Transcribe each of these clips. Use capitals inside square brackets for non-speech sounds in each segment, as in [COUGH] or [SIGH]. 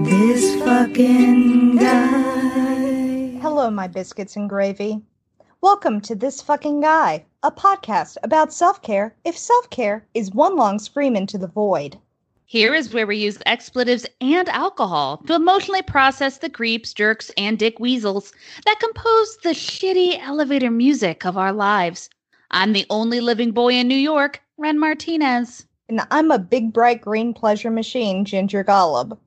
This fucking guy. Hello, my biscuits and gravy. Welcome to This Fucking Guy, a podcast about self care if self care is one long scream into the void. Here is where we use expletives and alcohol to emotionally process the creeps, jerks, and dick weasels that compose the shitty elevator music of our lives. I'm the only living boy in New York, Ren Martinez. And I'm a big, bright green pleasure machine, Ginger Golub.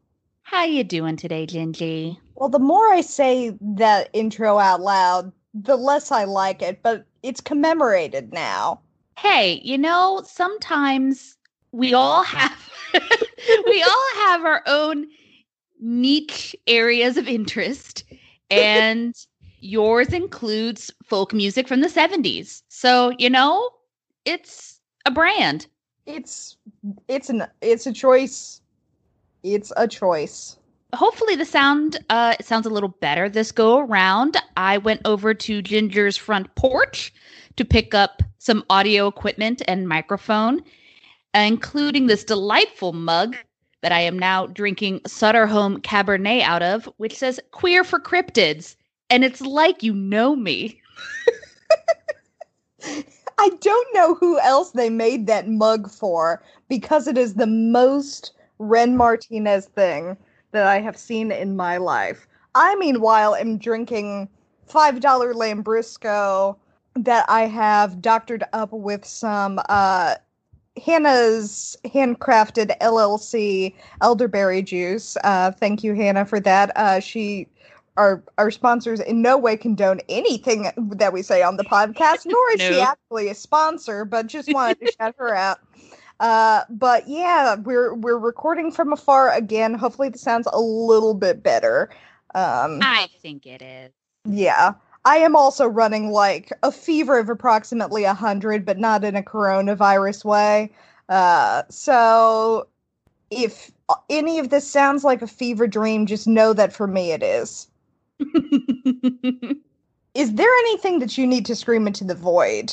How you doing today, Gingy? Well, the more I say that intro out loud, the less I like it, but it's commemorated now. Hey, you know, sometimes we all have [LAUGHS] we all have our own niche areas of interest and yours includes folk music from the 70s. So, you know, it's a brand. It's it's an it's a choice. It's a choice. Hopefully the sound uh it sounds a little better this go around. I went over to Ginger's front porch to pick up some audio equipment and microphone, including this delightful mug that I am now drinking Sutter Home Cabernet out of, which says queer for cryptids. And it's like you know me. [LAUGHS] I don't know who else they made that mug for because it is the most Ren Martinez thing that I have seen in my life. I, meanwhile, am drinking $5 Lambrusco that I have doctored up with some uh, Hannah's handcrafted LLC elderberry juice. Uh, thank you, Hannah, for that. Uh, she our our sponsors in no way condone anything that we say on the podcast, [LAUGHS] nor is she actually a sponsor, but just wanted to [LAUGHS] shout her out. Uh, but yeah, we're we're recording from afar again. Hopefully, the sounds a little bit better. Um, I think it is. yeah, I am also running like a fever of approximately a hundred, but not in a coronavirus way. Uh, so if any of this sounds like a fever dream, just know that for me it is. [LAUGHS] Is there anything that you need to scream into the void?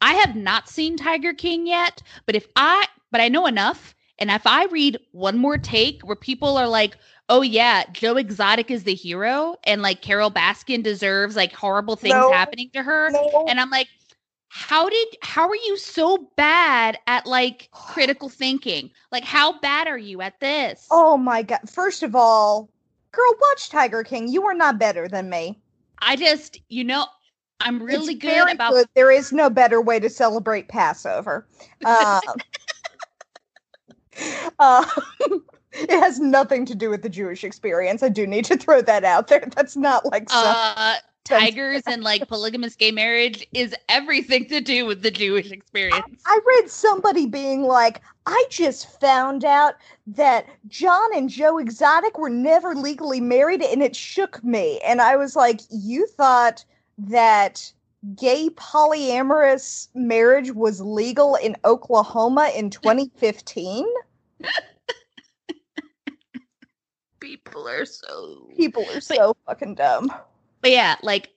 I have not seen Tiger King yet, but if I but I know enough and if I read one more take where people are like, "Oh yeah, Joe Exotic is the hero and like Carole Baskin deserves like horrible things No. happening to her." No. And I'm like, "How did how are you so bad at like critical thinking? Like how bad are you at this?" oh my god! First of all, girl, watch Tiger King. You are not better than me. I just, you know, I'm really It's good about good. There is no better way to celebrate Passover. Um, [LAUGHS] uh, [LAUGHS] [LAUGHS] it has nothing to do with the Jewish experience. I do need to throw that out there. That's not like uh tigers and like polygamous gay marriage is everything to do with the Jewish experience. I read somebody being like, I just found out that John and Joe Exotic were never legally married, and it shook me. And I was like, You thought that gay polyamorous marriage was legal in Oklahoma in [LAUGHS] 2015? People are so People are so fucking dumb. But yeah, like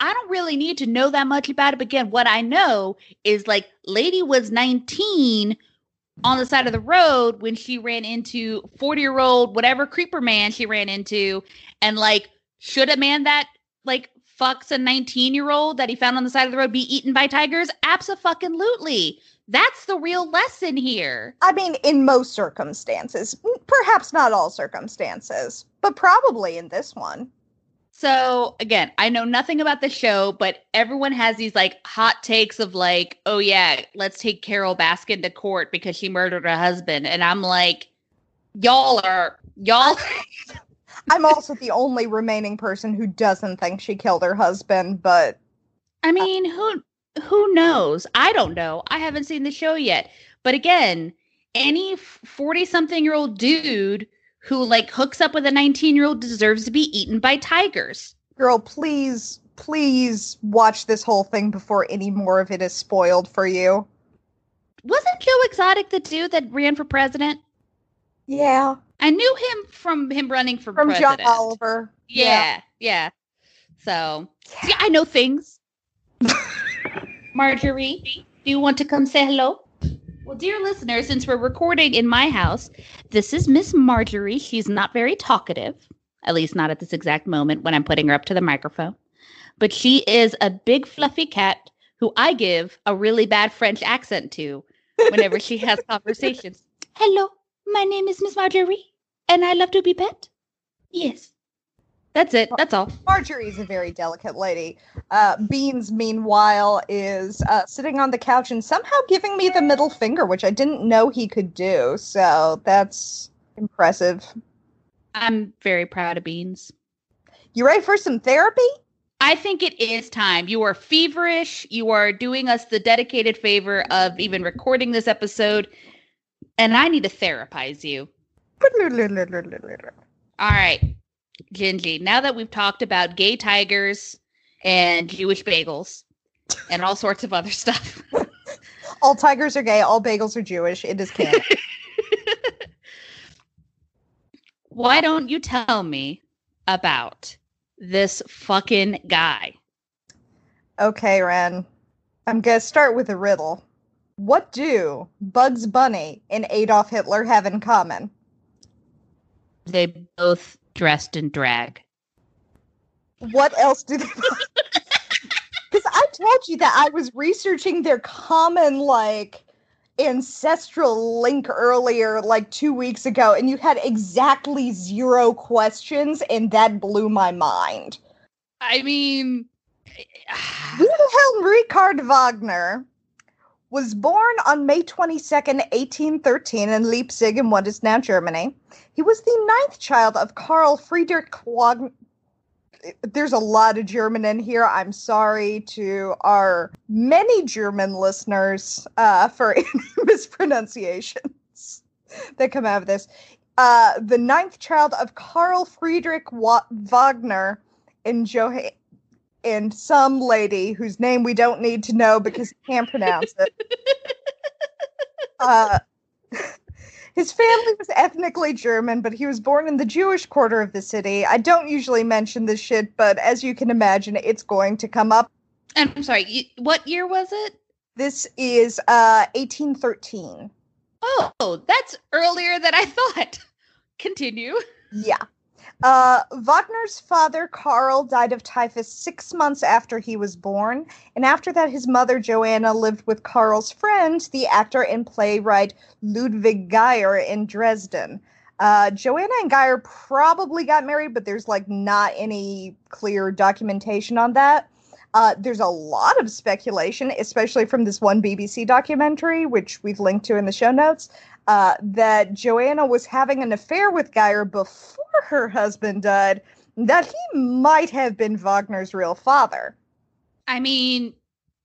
I don't really need to know that much about it. But again, what I know is like lady was 19 on the side of the road when she ran into 40 year old whatever creeper man she ran into. And like, should a man that like fucks a 19 year old that he found on the side of the road be eaten by tigers? Absolutely. That's the real lesson here. I mean, in most circumstances, perhaps not all circumstances, but probably in this one. So again, I know nothing about the show, but everyone has these like hot takes of like, oh yeah, let's take Carole Baskin to court because she murdered her husband. And I'm like, y'all are y'all [LAUGHS] I'm also the only remaining person who doesn't think she killed her husband, but I uh, mean, who who knows? I don't know. I haven't seen the show yet. But again, any 40 something year old dude who like hooks up with a 19 year old deserves to be eaten by tigers. girl, please, please watch this whole thing before any more of it is spoiled for you. Wasn't Joe Exotic the dude that ran for president? Yeah, I knew him from him running for from president. John Oliver. Yeah, yeah. So, yeah, I know things. [LAUGHS] Marjorie, do you want to come say hello? Well, dear listeners, since we're recording in my house, this is Miss Marjorie. She's not very talkative, at least not at this exact moment when I'm putting her up to the microphone. But she is a big fluffy cat who I give a really bad French accent to whenever she has [LAUGHS] conversations. Hello, my name is Miss Marjorie, and I love to be pet. Yes. That's it. That's all. Marjorie is a very delicate lady. Uh, Beans, meanwhile, is uh, sitting on the couch and somehow giving me the middle finger, which I didn't know he could do. So that's impressive. I'm very proud of Beans. You ready for some therapy? I think it is time. You are feverish. You are doing us the dedicated favor of even recording this episode, and I need to therapize you. [LAUGHS] All right, Gingy. Now that we've talked about gay tigers and Jewish bagels and all sorts of other stuff, [LAUGHS] All tigers are gay, all bagels are Jewish. It is canon. [LAUGHS] why don't you tell me about this fucking guy? okay, Ren. I'm going to start with a riddle. What do Bugs Bunny and Adolf Hitler have in common? They both dressed in drag. What else do they? [LAUGHS] Because I told you that I was researching their common like ancestral link earlier, like two weeks ago, and you had exactly zero questions, and that blew my mind. I mean, who [SIGHS] the Wilhelm Richard Wagner was born on May 22nd, 1813, in Leipzig, in what is now Germany. He was the ninth child of Karl Friedrich Wagner. There's a lot of German in here. I'm sorry to our many German listeners uh, for [LAUGHS] mispronunciations that come out of this. Uh, the ninth child of Karl Friedrich Wa- Wagner and Johann and some lady whose name we don't need to know because he can't pronounce it. [LAUGHS] Uh, [LAUGHS] his family was ethnically German, but he was born in the Jewish quarter of the city. I don't usually mention this shit, but as you can imagine, it's going to come up. and I'm sorry. What year was it? This is uh, 1813. Oh, that's earlier than I [LAUGHS] thought. Continue. Yeah. Uh, Wagner's father, Karl, died of typhus six months after he was born. And after that, his mother, Joanna, lived with Karl's friend, the actor and playwright Ludwig Geyer, in Dresden. Uh, Joanna and Geyer probably got married, but there's like not any clear documentation on that. Uh, there's a lot of speculation, especially from this one BBC documentary, which we've linked to in the show notes, uh, that Joanna was having an affair with Geyer before her husband died, that he might have been Wagner's real father. I mean,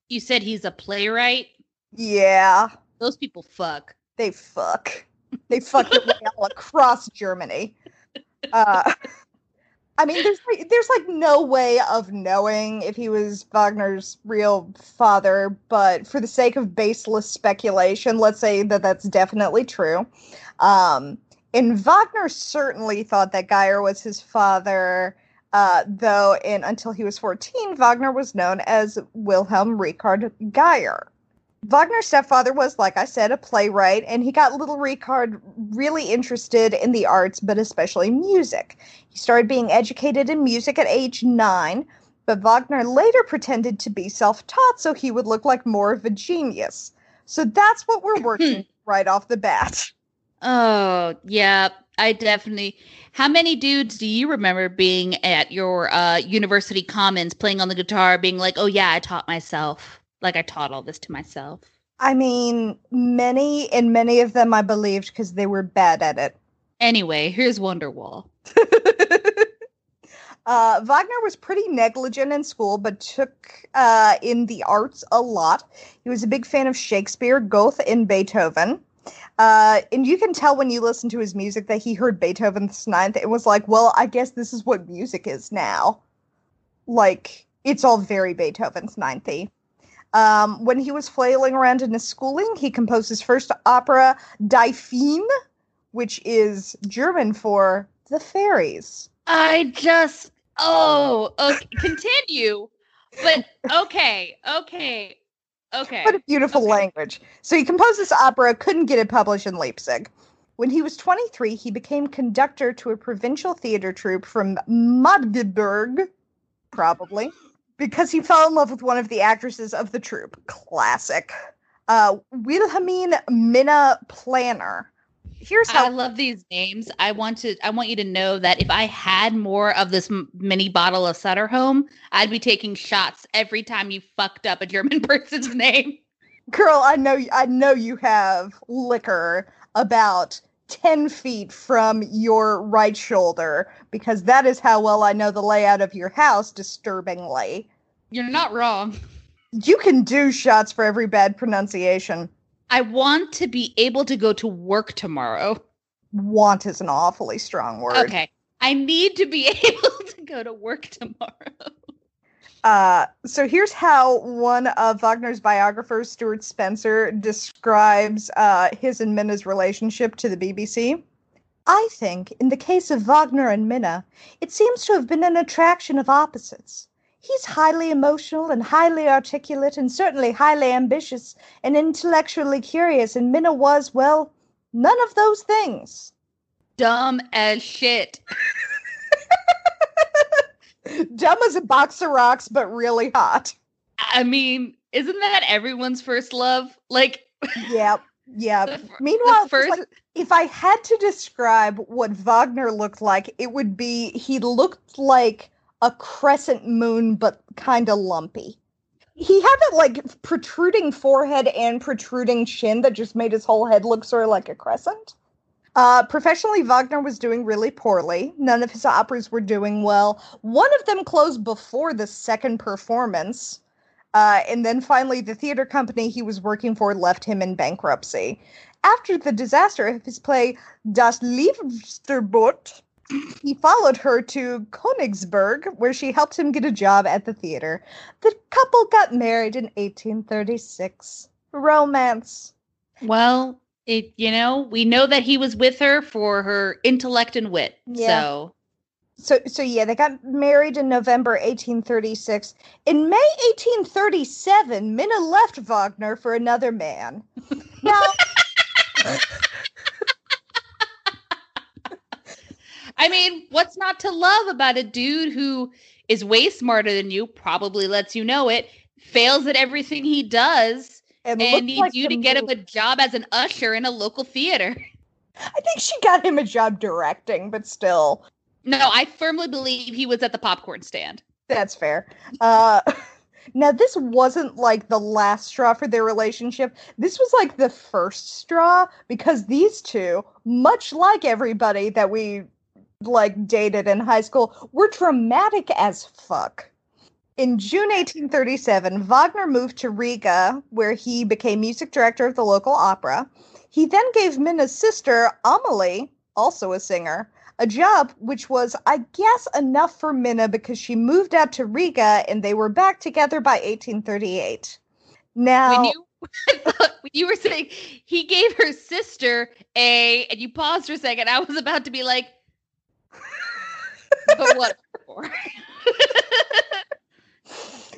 you said he's a playwright. Yeah, Those people fuck. they fuck. They fuck their way all across Germany. [LAUGHS] Uh, I mean, there's like, there's like no way of knowing if he was Wagner's real father, but for the sake of baseless speculation, let's say that that's definitely true. Um, and Wagner certainly thought that Geyer was his father, uh, though, in until he was 14, Wagner was known as Wilhelm Richard Geyer. Wagner's stepfather was, like I said, a playwright, and he got little Ricard really interested in the arts, but especially music. He started being educated in music at age nine, but Wagner later pretended to be self taught so he would look like more of a genius. So that's what we're [LAUGHS] working right off the bat. Oh, yeah. I definitely. How many dudes do you remember being at your uh, university commons playing on the guitar, being like, "Oh yeah, I taught myself. Like I taught all this to myself." I mean, many and many of them I believed because they were bad at it. Anyway, here's Wonderwall. [LAUGHS] uh, Wagner was pretty negligent in school, but took uh, in the arts a lot. He was a big fan of Shakespeare, Goethe, and Beethoven. Uh, and you can tell when you listen to his music that he heard Beethoven's Ninth and was like, well, I guess this is what music is now. Like, it's all very Beethoven's Ninth um, when he was flailing around in his schooling, he composed his first opera, Die Feen, which is German for the fairies. I just oh okay, continue. But okay, okay. Okay. What a beautiful Okay. language. So he composed this opera, couldn't get it published in Leipzig. When he was 23, he became conductor to a provincial theater troupe from Magdeburg, probably, because he fell in love with one of the actresses of the troupe. Classic. Uh, Wilhelmine Minna Planer. Here's how I love these names. I want to. I want you to know that if I had more of this m- mini bottle of Sutter Home, I'd be taking shots every time you fucked up a German [LAUGHS] person's name. girl i know i know you have liquor about 10 feet from your right shoulder because that is how well i know the layout of your house disturbingly You're not wrong. you can do shots for every bad pronunciation I want to be able to go to work tomorrow. want is an awfully strong word Okay. I need to be [LAUGHS] able to go to work tomorrow. Uh, so here's how one of Wagner's biographers, Stewart Spencer, describes uh, his and Minna's relationship to the BBC. I think, in the case of Wagner and Minna, it seems to have been an attraction of opposites. He's highly emotional and highly articulate, and certainly highly ambitious and intellectually curious, and Minna was, well, none of those things. Dumb as shit. Dumb as a box of rocks, but really hot. I mean, isn't that everyone's first love? Like, Yep. Yep. the, Meanwhile, the first. like, if I had to describe what Wagner looked like, it would be he looked like a crescent moon, but kind of lumpy. He had that like protruding forehead and protruding chin that just made his whole head look sort of like a crescent. Uh, professionally, Wagner was doing really poorly. None of his operas were doing well. One of them closed before the second performance. Uh, and then finally, the theater company he was working for left him in bankruptcy. After the disaster of his play Das Liebsterboot, he followed her to Königsberg, where she helped him get a job at the theater. The couple got married in 1836. Romance. Well, it you know, we know that he was with her for her intellect and wit. Yeah. So So, so yeah, they got married in November 1836. In May 1837, Minna left Wagner for another man. Now, [LAUGHS] I mean, what's not to love about a dude who is way smarter than you, probably lets you know it, fails at everything he does, and, and needs like you to get him a job as an usher in a local theater. [LAUGHS] I think she got him a job directing, but still, No, I firmly believe he was at the popcorn stand. that's fair. Uh, [LAUGHS] now, this wasn't like the last straw for their relationship. This was like the first straw because these two, much like everybody that we like dated in high school, were dramatic as fuck. In June 1837, Wagner moved to Riga, where he became music director of the local opera. He then gave Minna's sister, Amelie, also a singer, a job which was, I guess, enough for Minna because she moved out to Riga and they were back together by 1838. Now, When you [LAUGHS] you were saying he gave her sister a and you paused for a second, I was about to be like, [LAUGHS] but what? [LAUGHS]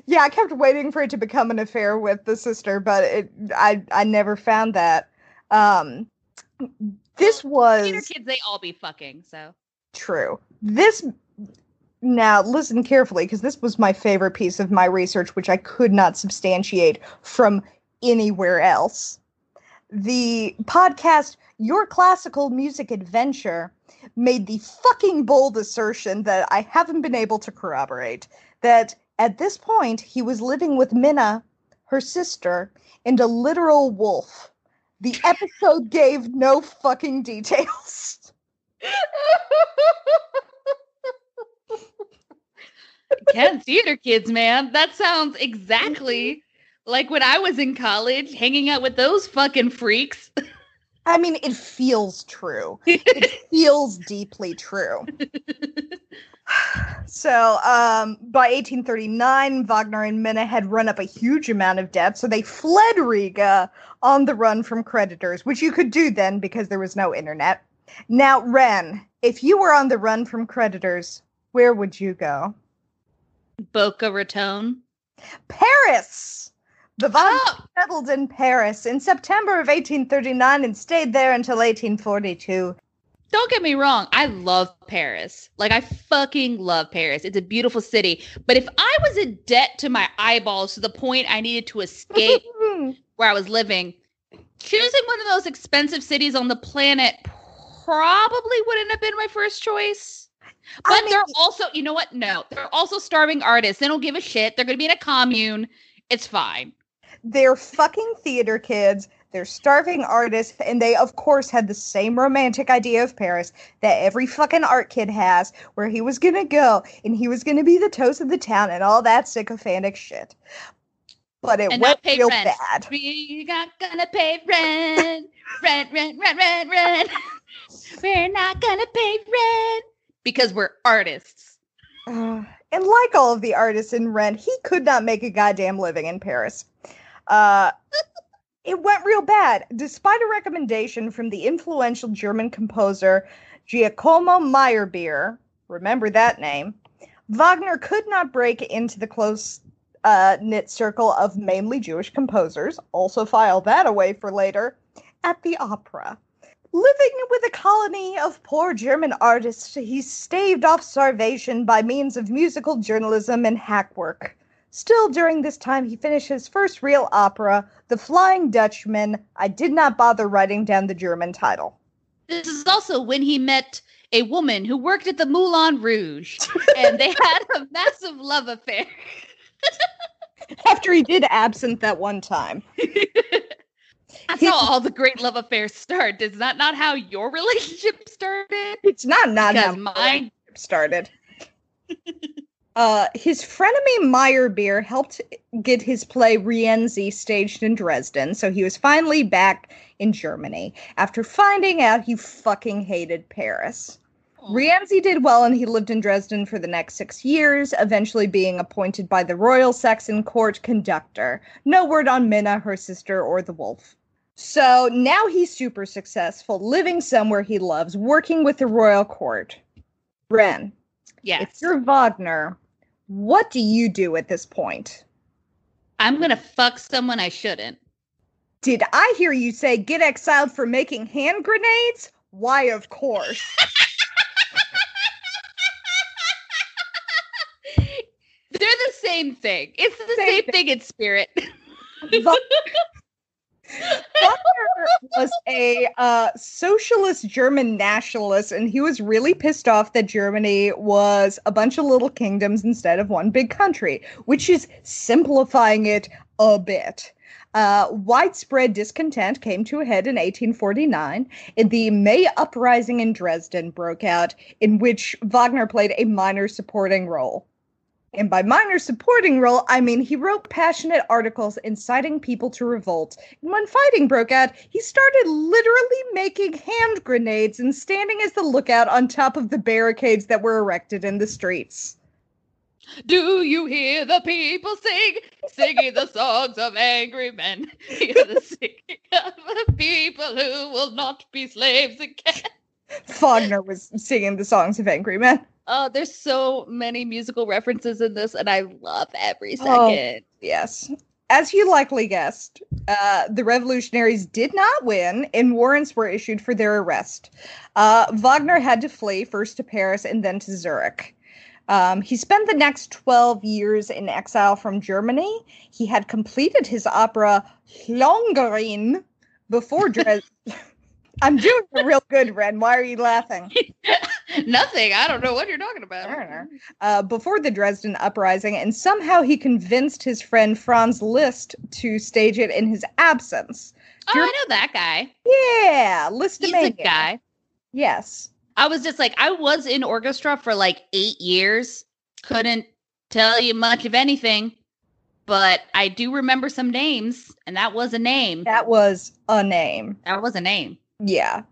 yeah, I kept waiting for it to become an affair with the sister, but it, I, I never found that. Um, this was Theater kids, they all be fucking. So True. This now listen carefully because this was my favorite piece of my research, which I could not substantiate from anywhere else. The podcast Your Classical Music Adventure made the fucking bold assertion that I haven't been able to corroborate that at this point he was living with Minna, her sister, and a literal wolf. The episode gave no fucking details. [LAUGHS] Again, theater kids, man. That sounds exactly like when I was in college, hanging out with those fucking freaks. I mean, it feels true. [LAUGHS] It feels deeply true. [LAUGHS] So, um, by 1839, Wagner and Minna had run up a huge amount of debt, so they fled Riga on the run from creditors, which you could do then because there was no internet. Now, Ren, if you were on the run from creditors, where would you go? Boca Raton. Paris! The Wagner Oh, settled in Paris in September of 1839 and stayed there until 1842. Don't get me wrong. I love Paris. Like I fucking love Paris. It's a beautiful city. But if I was in debt to my eyeballs to the point I needed to escape [LAUGHS] where I was living, choosing one of those expensive cities on the planet probably wouldn't have been my first choice. But I mean- they're also, you know what? No, they're also starving artists. They don't give a shit. They're going to be in a commune. It's fine. They're fucking theater kids. They're starving artists, and they, of course, had the same romantic idea of Paris that every fucking art kid has, where he was gonna go and he was gonna be the toast of the town and all that sycophantic shit. But it And went pay real rent. bad. We not gonna pay rent, rent, rent, rent, rent, rent. [LAUGHS] We're not gonna pay rent because we're artists. Uh, [SIGHS] and like all of the artists in Rent, he could not make a goddamn living in Paris. Uh, it went real bad, despite a recommendation from the influential German composer Giacomo Meyerbeer. Remember that name. Wagner could not break into the close uh, knit circle of mainly Jewish composers. Also, file that away for later. At the opera. Living with a colony of poor German artists, he staved off starvation by means of musical journalism and hack work. Still, during this time, he finished his first real opera, The Flying Dutchman. I did not bother writing down the German title. This is also when he met a woman who worked at the Moulin Rouge, and they [LAUGHS] had a massive love affair. [LAUGHS] After he did Absinthe that one time. [LAUGHS] That's how all the great love affairs start. Is that not how your relationship started? It's not not how Because mine started. Uh, his frenemy Meyerbeer helped get his play Rienzi staged in Dresden, so he was finally back in Germany after finding out he fucking hated Paris. Rienzi did well and he lived in Dresden for the next six years, eventually being appointed by the Royal Saxon Court conductor. No word on Minna, her sister, or the wolf. So now he's super successful, living somewhere he loves, working with the royal court. Ren, Yes. if you're Wagner, what do you do at this point? I'm gonna fuck someone I shouldn't. Did I hear you say get exiled for making hand grenades? Why, of course. [LAUGHS] They're the same thing. It's the Same same, thing. thing in spirit. Wagner [LAUGHS] was a uh, socialist German nationalist, and he was really pissed off that Germany was a bunch of little kingdoms instead of one big country, which is simplifying it a bit. Uh, widespread discontent came to a head in 1849, and the May Uprising in Dresden broke out, in which Wagner played a minor supporting role. And by minor supporting role, I mean he wrote passionate articles inciting people to revolt. And when fighting broke out, he started literally making hand grenades and standing as the lookout on top of the barricades that were erected in the streets. Do you hear the people sing, singing the songs of angry men? [LAUGHS] Hear the singing of the people who will not be slaves again. Wagner was singing the songs of angry men. Oh, there's so many musical references in this, and I love every Oh. second. Yes. As you likely guessed, uh, the revolutionaries did not win, and warrants were issued for their arrest. Uh, Wagner had to flee first to Paris and then to Zurich. Um, he spent the next 12 years in exile from Germany. He had completed his opera Lohengrin before [LAUGHS] Dresden. I'm doing real good, Ren. Why are you laughing? [LAUGHS] Nothing. I don't know what you're talking about. I don't know. uh, before the Dresden uprising, and somehow he convinced his friend Franz Liszt to stage it in his absence. Oh, I know that guy. Yeah, Liszt He's a guy. Yes. I was just like, I was in orchestra for like eight years. Couldn't tell you much of anything, but I do remember some names, and that was a name. That was a name. That was a name. Yeah.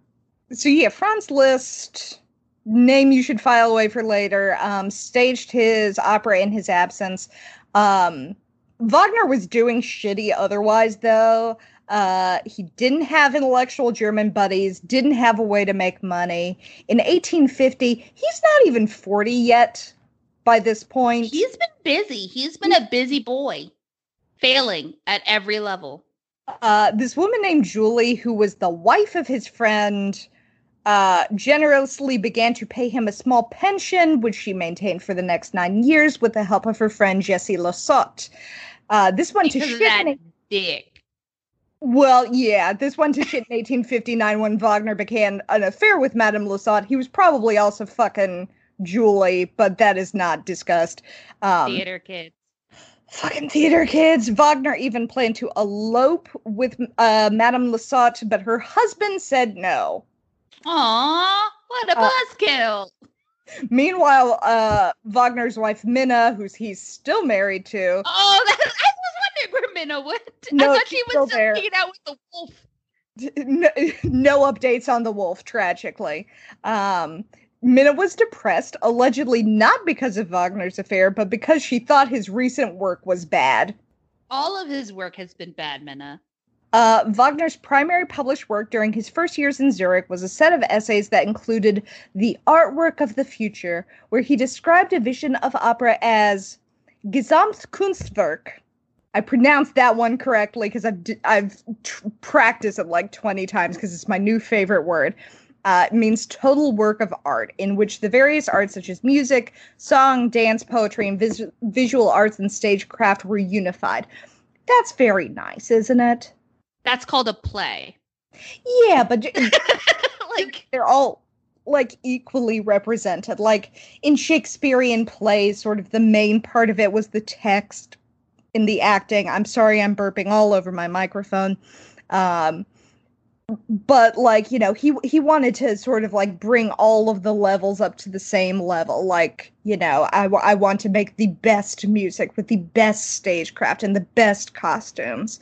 So yeah, Franz Liszt, name you should file away for later, um, staged his opera in his absence. Um, Wagner was doing shitty otherwise, though. Uh, he didn't have intellectual German buddies, didn't have a way to make money. In 1850, he's not even 40 yet by this point. He's been busy. He's been a busy boy. Failing at every level. Uh, this woman named Julie, who was the wife of his friend, uh, generously began to pay him a small pension, which she maintained for the next nine years with the help of her friend Jessie Laussot. Uh, this one to Because of shit. that in- dick. well, yeah, this one to shit in 1859 when Wagner began an affair with Madame Laussot. He was probably also fucking Julie, but that is not discussed. Um, Theater kids. Fucking theater kids. Wagner even planned to elope with uh, Madame Laussot, but her husband said no. Aw, what a Uh, buzzkill. Meanwhile, uh, Wagner's wife Minna, who's he's still married to, Oh, that, [LAUGHS] I was wondering where Minna went. No, I thought she was still still hanging out with the wolf. no, [LAUGHS] no updates on the wolf, tragically. Um, Minna was depressed, allegedly not because of Wagner's affair, but because she thought his recent work was bad. All of his work has been bad, Minna. Uh, Wagner's primary published work during his first years in Zurich was a set of essays that included The Artwork of the Future, where he described a vision of opera as Gesamtkunstwerk. I pronounced that one correctly because I've I've tr- practiced it like twenty times because it's my new favorite word. Uh, means total work of art in which the various arts such as music, song, dance, poetry, and vis- visual arts and stagecraft were unified. That's very nice, isn't it? That's called a play. Yeah, but [LAUGHS] like, they're all like equally represented. Like in Shakespearean plays, sort of the main part of it was the text in the acting. I'm sorry I'm burping all over my microphone. Um but like, you know, he he wanted to sort of like bring all of the levels up to the same level. Like, you know, I, I want to make the best music with the best stagecraft and the best costumes,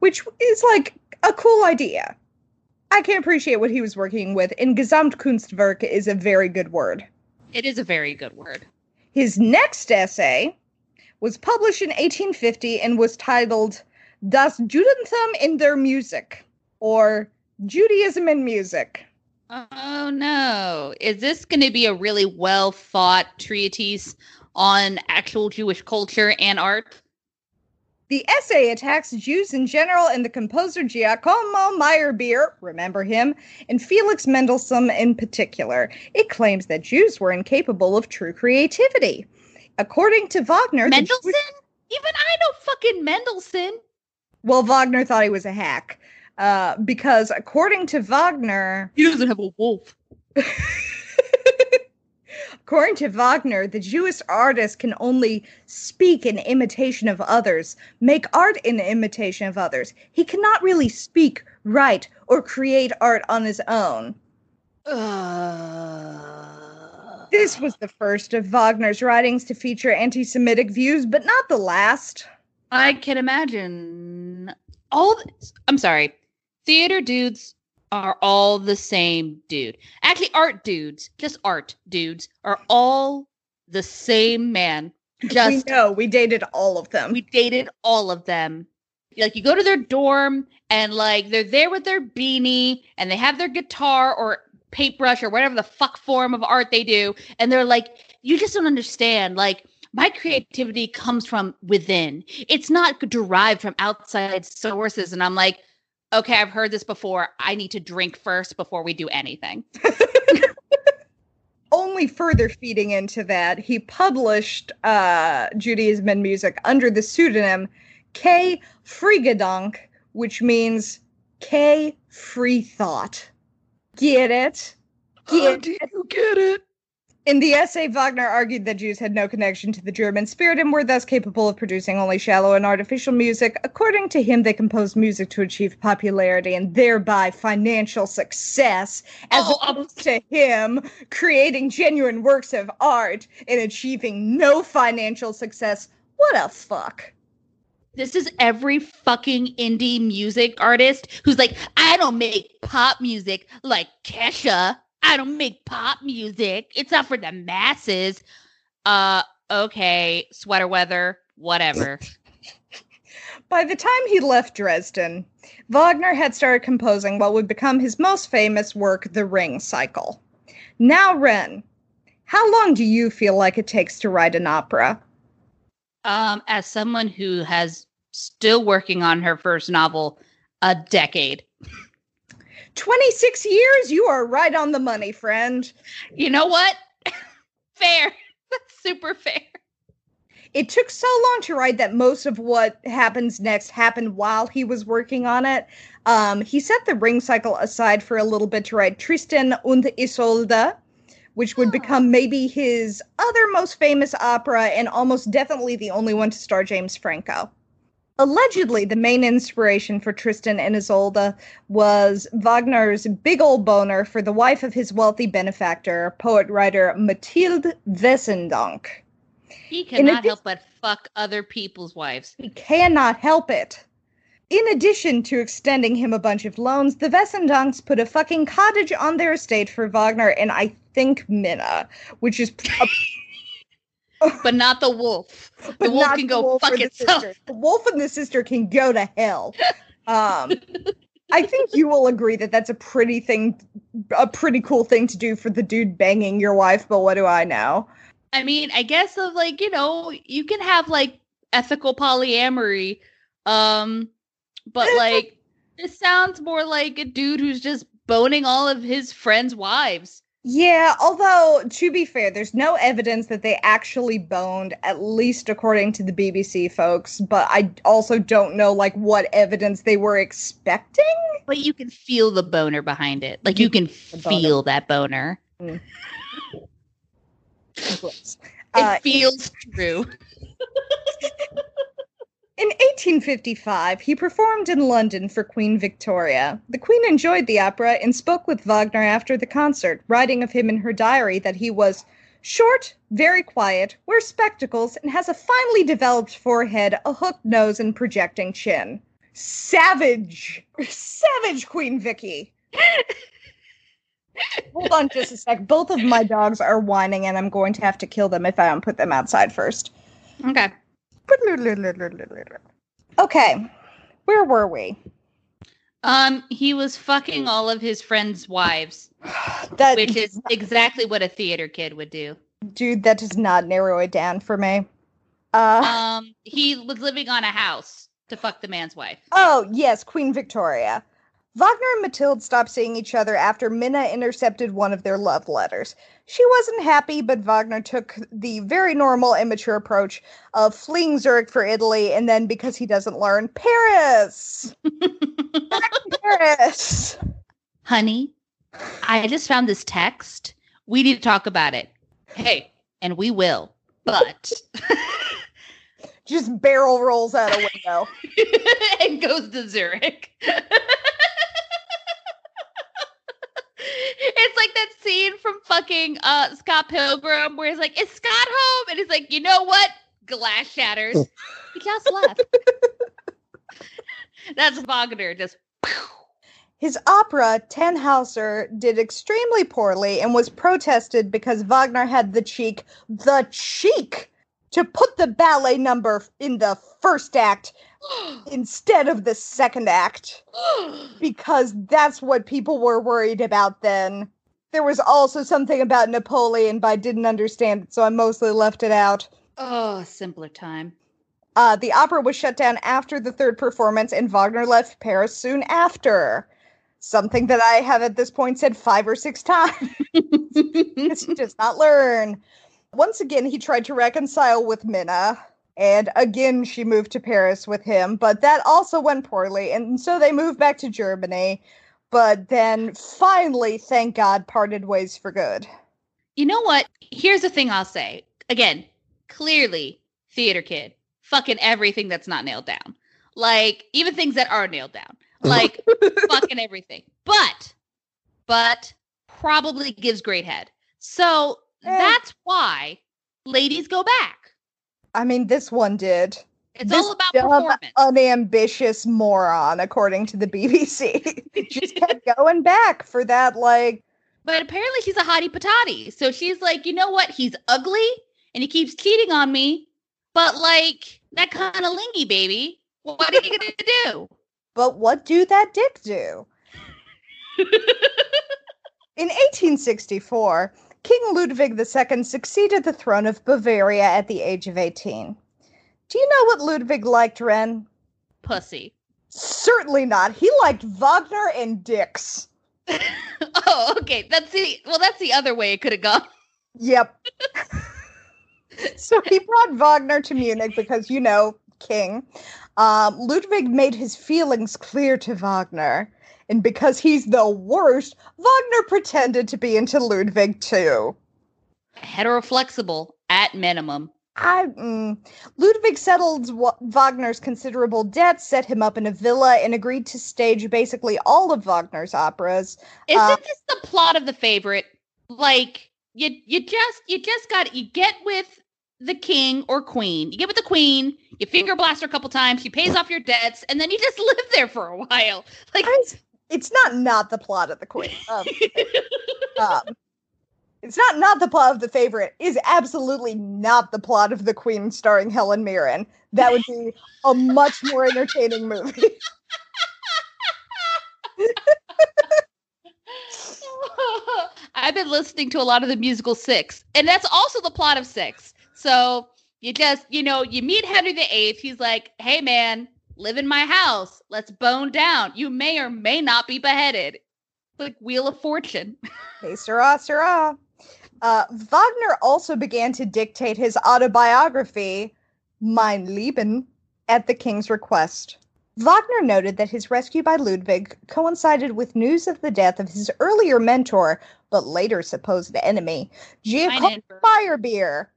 which is like a cool idea. I can appreciate what he was working with, and Gesamtkunstwerk is a very good word. it is a very good word. His next essay was published in 1850 and was titled Das Judentum in der Musik, or Judaism and Music. Oh no. Is this going to be a really well thought treatise on actual Jewish culture and art? The essay attacks Jews in general and the composer Giacomo Meyerbeer, remember him, and Felix Mendelssohn in particular. It claims that Jews were incapable of true creativity. According to Wagner, Mendelssohn? Jewish- Even I know fucking Mendelssohn. well, Wagner thought he was a hack. Uh, because according to Wagner, He doesn't have a wolf. [LAUGHS] according to Wagner, the Jewish artist can only speak in imitation of others, make art in imitation of others. He cannot really speak, write, or create art on his own. Uh, This was the first of Wagner's writings to feature anti Semitic views, but not the last. I can imagine all. I'm sorry. Theater dudes are all the same dude. Actually, art dudes, just art dudes, are all the same man. [LAUGHS] Just we know we dated all of them. we dated all of them. Like you go to their dorm and like they're there with their beanie and they have their guitar or paintbrush or whatever the fuck form of art they do and they're like you just don't understand like my creativity comes from within. It's not derived from outside sources and I'm like okay, I've heard this before. I need to drink first before we do anything. [LAUGHS] only further feeding into that, he published uh, Judaism and Music under the pseudonym K. Freigedank, which means K. Free Thought. Get it? Get it? Do you get it? In the essay, Wagner argued that Jews had no connection to the German spirit and were thus capable of producing only shallow and artificial music. According to him, they composed music to achieve popularity and thereby financial success, as Oh, um, opposed to him creating genuine works of art and achieving no financial success. What a fuck. This is every fucking indie music artist who's like, I don't make pop music like Kesha. I don't make pop music. It's not for the masses. Uh, okay, sweater weather, whatever. [LAUGHS] By the time he left Dresden, Wagner had started composing what would become his most famous work, The Ring Cycle. Now, Ren, how long do you feel like it takes to write an opera? Um, as someone who has still working on her first novel a decade. 26 years? You are right on the money, friend. You know what? [LAUGHS] fair. [LAUGHS] That's super fair. It took so long to write that most of what happens next happened while he was working on it. Um, he set the ring cycle aside for a little bit to write Tristan und Isolde, which would Oh. become maybe his other most famous opera and almost definitely the only one to star James Franco. Allegedly, the main inspiration for Tristan and Isolde was Wagner's big old boner for the wife of his wealthy benefactor, poet writer Mathilde Wesendonck. He cannot addi- help but fuck other people's wives. He cannot help it. In addition to extending him a bunch of loans, the Wesendoncks put a fucking cottage on their estate for Wagner and I think Minna, which is a [LAUGHS] But not the wolf. [LAUGHS] The but wolf can the go wolf fuck itself. sister. The wolf and the sister can go to hell. Um, I think you will agree that that's a pretty thing, a pretty cool thing to do for the dude banging your wife. But what do I know? I mean, I guess of like, you know, you can have like ethical polyamory. Um, but [LAUGHS] like this sounds more like a dude who's just boning all of his friends' wives. Yeah, although to be fair, there's no evidence that they actually boned, at least according to the BBC folks. But I also don't know like what evidence they were expecting. But you can feel the boner behind it. Like you can boner. feel that boner. [LAUGHS] Gross. It Uh, feels true. [LAUGHS] In 1855, he performed in London for Queen Victoria. The Queen enjoyed the opera and spoke with Wagner after the concert, writing of him in her diary that he was short, very quiet, wears spectacles, and has a finely developed forehead, a hooked nose, and projecting chin. Savage! Savage Queen Vicky! Hold on just a sec. Both of my dogs are whining, and I'm going to have to kill them if I don't put them outside first. Okay. Okay, where were we? Um, he was fucking all of his friends' wives, [SIGHS] That which is exactly what a theater kid would do. dude, that does not narrow it down for me. Uh, Um, he was living on a house to fuck the man's wife. oh yes, Queen Victoria. Wagner and Mathilde stopped seeing each other after Minna intercepted one of their love letters. She wasn't happy, but Wagner took the very normal, immature approach of fleeing Zurich for Italy, and then because he doesn't learn, Paris, [LAUGHS] Paris. Honey, I just found this text. We need to talk about it. Hey, and we will. But [LAUGHS] Just barrel rolls out a window. [LAUGHS] and goes to Zurich. It's like that scene from fucking uh Scott Pilgrim where he's like, "Is Scott home?" And he's like, "You know what?" Glass shatters. [LAUGHS] He just left. [LAUGHS] That's Wagner. Just [LAUGHS] His opera, Tannhauser, did extremely poorly and was protested because Wagner had the cheek, the cheek, to put the ballet number in the first act [GASPS] instead of the second act [GASPS] because that's what people were worried about then. There was also something about Napoleon, but I didn't understand it, so I mostly left it out. oh, simpler time. Uh, the opera was shut down after the third performance, and Wagner left Paris soon after. Something that I have at this point said five or six times [LAUGHS] he does not learn. Once again, he tried to reconcile with Minna, and again, she moved to Paris with him, but that also went poorly, and so they moved back to Germany. But then finally, thank God, parted ways for good. You know what? Here's the thing I'll say. Again, clearly, theater kid, fucking everything that's not nailed down. Like, even things that are nailed down. Like, [LAUGHS] fucking everything. But, but probably gives great head. So Eh. that's why ladies go back. I mean, this one did. It's This all about dumb, performance. unambitious moron, according to the BBC. [LAUGHS] Just kept going back for that, like, but apparently she's a hottie patati. So she's like, you know what? He's ugly and he keeps cheating on me. But like that kind of lingy, baby. What are you gonna do? [LAUGHS] but what do that dick do? [LAUGHS] In 1864, King Ludwig II succeeded the throne of Bavaria at the age of 18. Do you know what Ludwig liked, Ren? pussy. Certainly not. He liked Wagner and dicks. [LAUGHS] oh, okay. That's the well. That's the other way it could have gone. Yep. [LAUGHS] [LAUGHS] so he brought Wagner to Munich because, you know, king. Um, Ludwig made his feelings clear to Wagner. And because he's the worst, Wagner pretended to be into Ludwig too. Heteroflexible at minimum. I, mm, Ludwig settled wa- Wagner's considerable debts, set him up in a villa, and agreed to stage basically all of Wagner's operas. Isn't Uh, this the plot of the favorite? Like you, you just, you just got, you get with the king or queen. You get with the queen. You finger blast her a couple times. She pays off your debts, and then you just [LAUGHS] live there for a while. Like, It's, it's not not the plot of the Queen. Um, [LAUGHS] um, it's not not the plot of the favorite. Is absolutely not the plot of the Queen starring Helen Mirren. That would be a much more entertaining movie. [LAUGHS] [LAUGHS] I've been listening to a lot of the musical Six, and that's also the plot of Six. So you just, you know, you meet Henry VIII. He's like, "Hey, man, live in my house. Let's bone down. You may or may not be beheaded." Like Wheel of Fortune. [LAUGHS] Hey, sirrah, sirrah. Uh, Wagner also began to dictate his autobiography, Mein Leben, at the king's request. Wagner noted that his rescue by Ludwig coincided with news of the death of his earlier mentor, but later supposed enemy, Giacomo. Meyerbeer,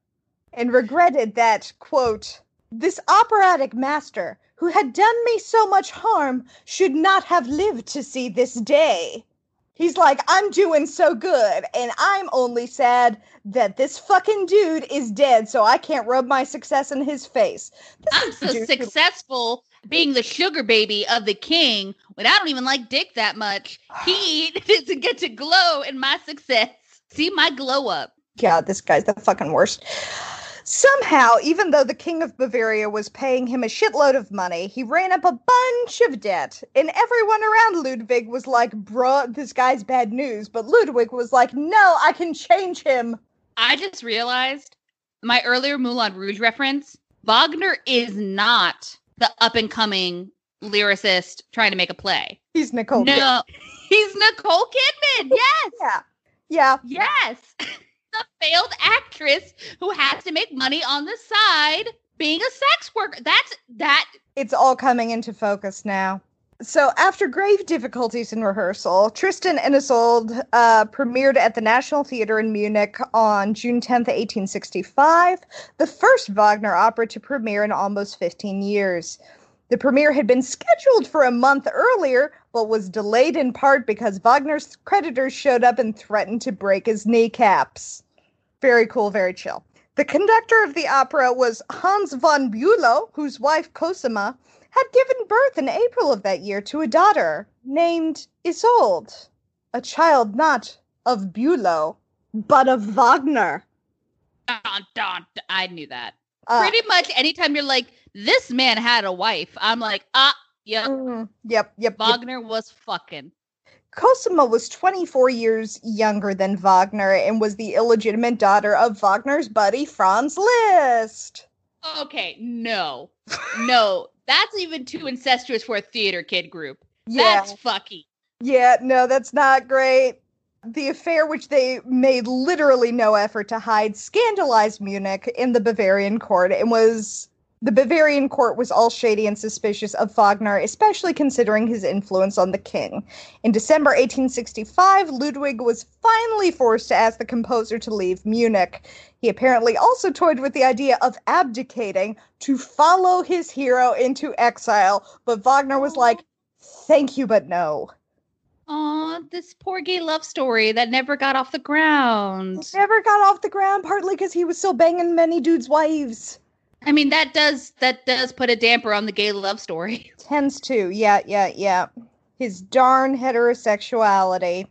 and regretted that, quote, this operatic master who had done me so much harm should not have lived to see this day. He's like, I'm doing so good, and I'm only sad that this fucking dude is dead, so I can't rub my success in his face. This I'm so dude who- successful being the sugar baby of the king when I don't even like dick that much. He [SIGHS] doesn't get to glow in my success. See my glow up. God, this guy's the fucking worst. Somehow, even though the King of Bavaria was paying him a shitload of money, he ran up a bunch of debt. And everyone around Ludwig was like, bruh, this guy's bad news. But Ludwig was like, no, I can change him. I just realized my earlier Moulin Rouge reference. Wagner is not the up and coming lyricist trying to make a play. He's Nicole. no, Kidman. he's Nicole Kidman. [LAUGHS] Yes, Yeah. Yeah. yes, [LAUGHS] the failed actress who has to make money on the side being a sex worker. That's that. It's all coming into focus now. So, after grave difficulties in rehearsal, Tristan and Isolde uh, premiered at the National Theatre in Munich on June 10th, 1865, the first Wagner opera to premiere in almost 15 years. The premiere had been scheduled for a month earlier, but was delayed in part because Wagner's creditors showed up and threatened to break his kneecaps. Very cool, very chill. The conductor of the opera was Hans von Bülow, whose wife Cosima had given birth in April of that year to a daughter named Isolde, a child not of Bülow, but of Wagner. Dun, dun. I knew that. Uh, Pretty much anytime you're like, this man had a wife, I'm like, ah, yep, mm, yep, yep, yep. Wagner was fucking. Cosima was 24 years younger than Wagner and was the illegitimate daughter of Wagner's buddy Franz Liszt. Okay, no, no, that's even too incestuous for a theater kid group. Yeah. That's fucky. Yeah, no, that's not great. The affair, which they made literally no effort to hide, scandalized Munich in the Bavarian court and was. The Bavarian court was all shady and suspicious of Wagner, especially considering his influence on the king. In December 1865, Ludwig was finally forced to ask the composer to leave Munich. He apparently also toyed with the idea of abdicating to follow his hero into exile, but Wagner was like, Thank you, but no. Aw, this poor gay love story that never got off the ground. Never got off the ground, partly because he was still banging many dudes' wives. I mean, that does that does put a damper on the gay love story. [LAUGHS] Tends to, yeah, yeah, yeah. His darn heterosexuality.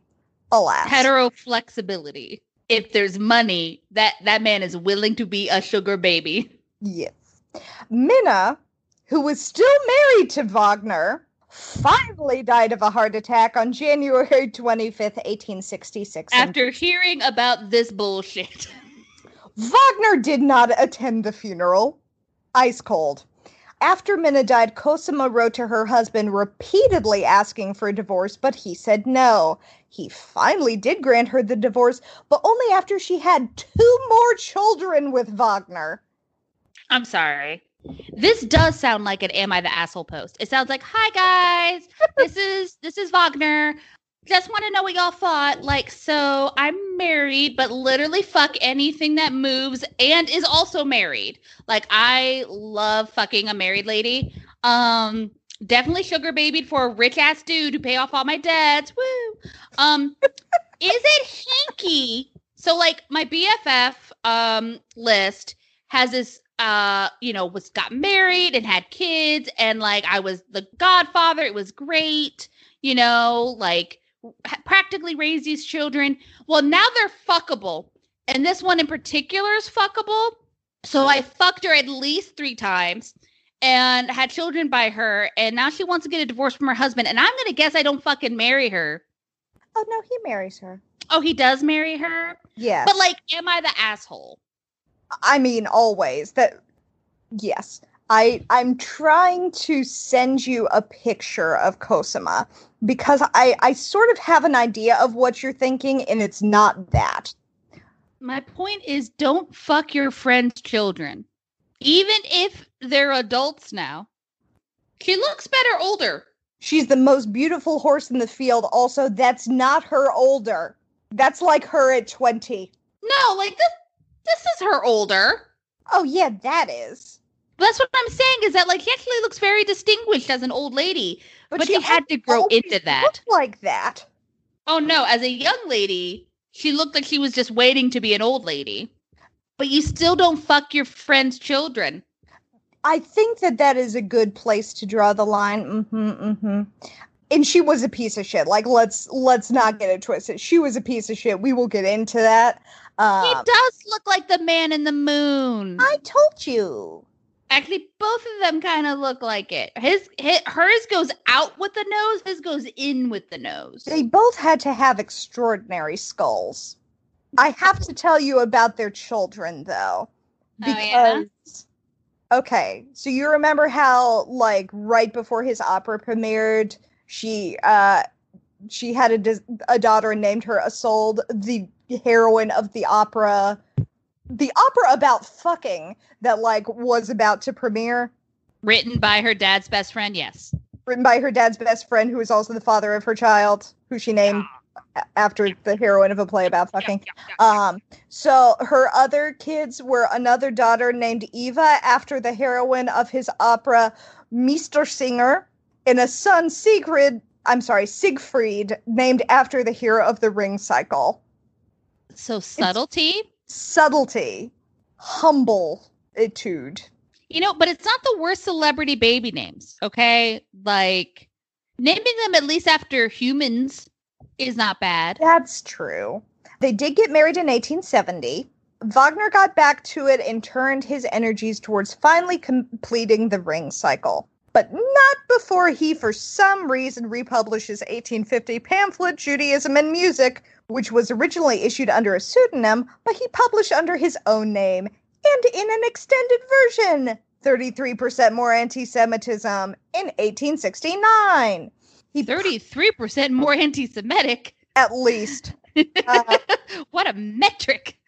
Alas. Hetero flexibility. If there's money, that that man is willing to be a sugar baby. Yes. Minna, who was still married to Wagner, finally died of a heart attack on January 25th, 1866. After hearing about this bullshit. [LAUGHS] Wagner did not attend the funeral. Ice cold. After Minna died, Cosima wrote to her husband repeatedly asking for a divorce, but he said no. He finally did grant her the divorce, but only after she had two more children with Wagner. I'm sorry. This does sound like an "Am I the asshole?" post. It sounds like, "Hi guys, this is this is Wagner. Just want to know what y'all thought. Like, so I'm married, but literally fuck anything that moves and is also married. Like, I love fucking a married lady. Um, definitely sugar babied for a rich ass dude to pay off all my debts. Woo. Um, [LAUGHS] is it hinky? So, like, my BFF um Liszt has this uh you know was got married and had kids and like i was the godfather it was great you know like practically raised these children. Well now they're fuckable. And this one in particular is fuckable. So i fucked her at least three times and had children by her. And now she wants to get a divorce from her husband. And i'm gonna guess i don't fucking marry her. Oh no, he marries her. oh he does marry her? Yes. but like am i the asshole? I mean, always. That. Yes, I I'm trying to send you a picture of Cosima because I I sort of have an idea of what you're thinking, and it's not that. My point is don't fuck your friend's children. Even if they're adults now. She looks better older. She's the most beautiful horse in the field. Also, that's not her older. That's like her at twenty. No, like this this is her older. Oh yeah, that is. That's what I'm saying is that like she actually looks very distinguished as an old lady. But, she, had to grow into that. like that. Oh no, as a young lady, she looked like she was just waiting to be an old lady. But you still don't fuck your friend's children. I think that that is a good place to draw the line. Mm-hmm, mm-hmm. And she was a piece of shit. Like let's let's not get it twisted. She was a piece of shit. We will get into that. he Um, does look like the man in the moon. I told you. Actually, both of them kind of look like it. His, his hers goes out with the nose. His goes in with the nose. They both had to have extraordinary skulls. I have to tell you about their children though. Oh, yeah? Because Okay, so you remember how like right before his opera premiered, she uh she had a a daughter and named her Isolde, the heroine of the opera the opera about fucking that like was about to premiere Written by her dad's best friend. Yes. written by her dad's best friend who is also the father of her child who she named a- after the heroine of a play about fucking um so her other kids were another daughter named eva after the heroine of his opera Meistersinger and a son sigrid i'm sorry siegfried named after the hero of the ring cycle So subtlety. Subtlety humble etude You know, but it's not the worst celebrity baby names, okay? Like naming them at least after humans is not bad. That's true. They did get married in 1870. Wagner got back to it and turned his energies towards finally completing the ring cycle. But not before he, for some reason, republished his 1850 pamphlet, Judaism and Music, which was originally issued under a pseudonym, but he published under his own name and in an extended version 33% more anti Semitism in 1869. He 33% more anti Semitic. at least. [LAUGHS] Uh, what a metric.